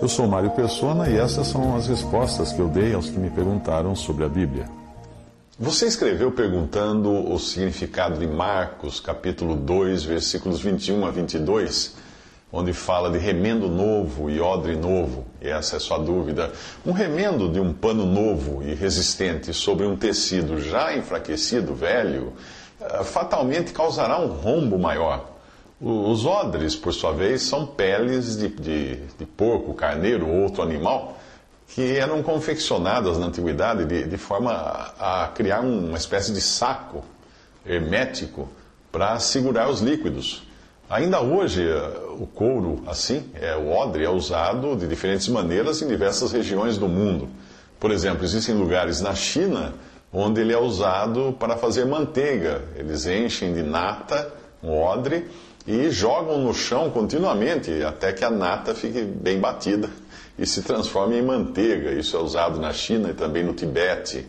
Eu sou Mário Persona e essas são as respostas que eu dei aos que me perguntaram sobre a Bíblia. Você escreveu perguntando o significado de Marcos, capítulo 2, versículos 21 a 22, onde fala de remendo novo e odre novo, e essa é sua dúvida. Um remendo de um pano novo e resistente sobre um tecido já enfraquecido, velho, eh, fatalmente causará um rombo maior. Os odres, por sua vez, são peles de, de, de porco, carneiro ou outro animal que eram confeccionadas na antiguidade de, de forma a, a criar uma espécie de saco hermético para segurar os líquidos. Ainda hoje, eh, o couro, assim, é, o odre, é usado de diferentes maneiras em diversas regiões do mundo. Por exemplo, existem lugares na China onde ele é usado para fazer manteiga. Eles enchem de nata um odre e jogam no chão continuamente até que a nata fique bem batida e se transforme em manteiga. Isso é usado na China e também no Tibete.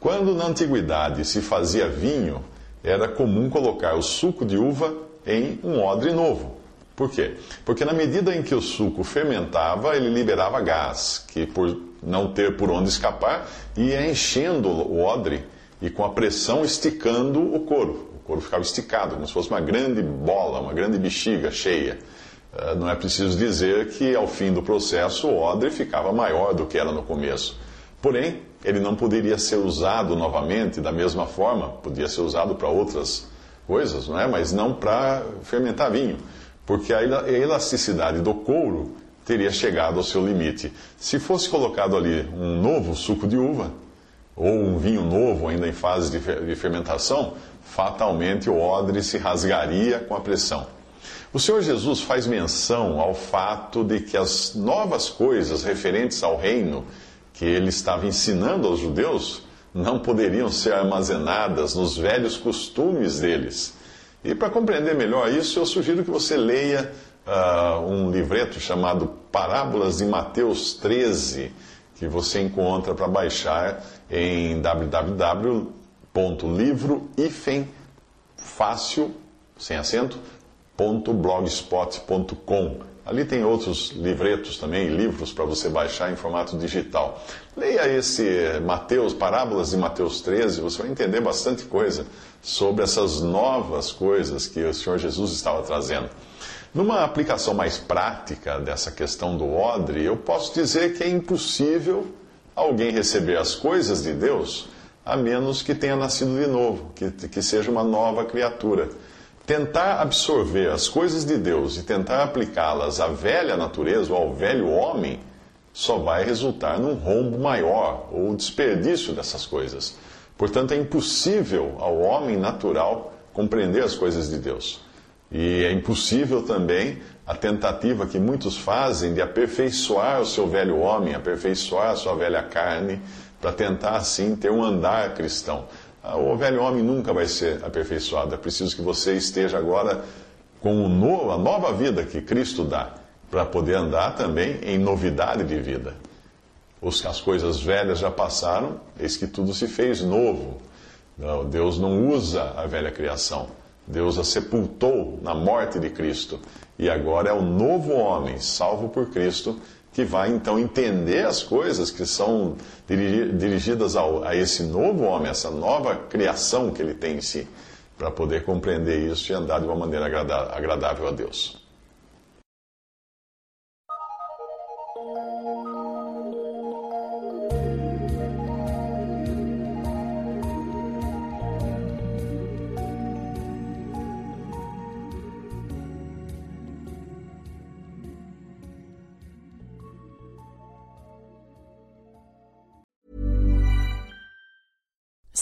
Quando na antiguidade se fazia vinho, era comum colocar o suco de uva em um odre novo. Por quê? Porque na medida em que o suco fermentava, ele liberava gás, que por não ter por onde escapar, ia enchendo o odre e com a pressão esticando o couro. Couro ficava esticado, como se fosse uma grande bola, uma grande bexiga cheia. Uh, não é preciso dizer que ao fim do processo o odre ficava maior do que era no começo. Porém, ele não poderia ser usado novamente da mesma forma, podia ser usado para outras coisas, não é? mas não para fermentar vinho, porque a elasticidade do couro teria chegado ao seu limite. Se fosse colocado ali um novo suco de uva, ou um vinho novo ainda em fase de fermentação, fatalmente o odre se rasgaria com a pressão. O Senhor Jesus faz menção ao fato de que as novas coisas referentes ao reino que ele estava ensinando aos judeus não poderiam ser armazenadas nos velhos costumes deles. E para compreender melhor isso, eu sugiro que você leia uh, um livreto chamado Parábolas de Mateus 13, que você encontra para baixar em www.livro-fácil, sem acento, .blogspot.com. Ali tem outros livretos também, livros para você baixar em formato digital. Leia esse Mateus, Parábolas de Mateus 13, você vai entender bastante coisa sobre essas novas coisas que o Senhor Jesus estava trazendo. Numa aplicação mais prática dessa questão do odre, eu posso dizer que é impossível alguém receber as coisas de Deus a menos que tenha nascido de novo, que, que seja uma nova criatura. Tentar absorver as coisas de Deus e tentar aplicá-las à velha natureza ou ao velho homem só vai resultar num rombo maior ou desperdício dessas coisas. Portanto, é impossível ao homem natural compreender as coisas de Deus. E é impossível também a tentativa que muitos fazem de aperfeiçoar o seu velho homem, aperfeiçoar a sua velha carne, para tentar assim ter um andar cristão. Ah, o velho homem nunca vai ser aperfeiçoado. É preciso que você esteja agora com novo, a nova vida que Cristo dá, para poder andar também em novidade de vida. As coisas velhas já passaram, eis que tudo se fez novo. Deus não usa a velha criação. Deus a sepultou na morte de Cristo. E agora é o novo homem, salvo por Cristo, que vai então entender as coisas que são dirigidas ao, a esse novo homem, essa nova criação que ele tem em si, para poder compreender isso e andar de uma maneira agradável a Deus.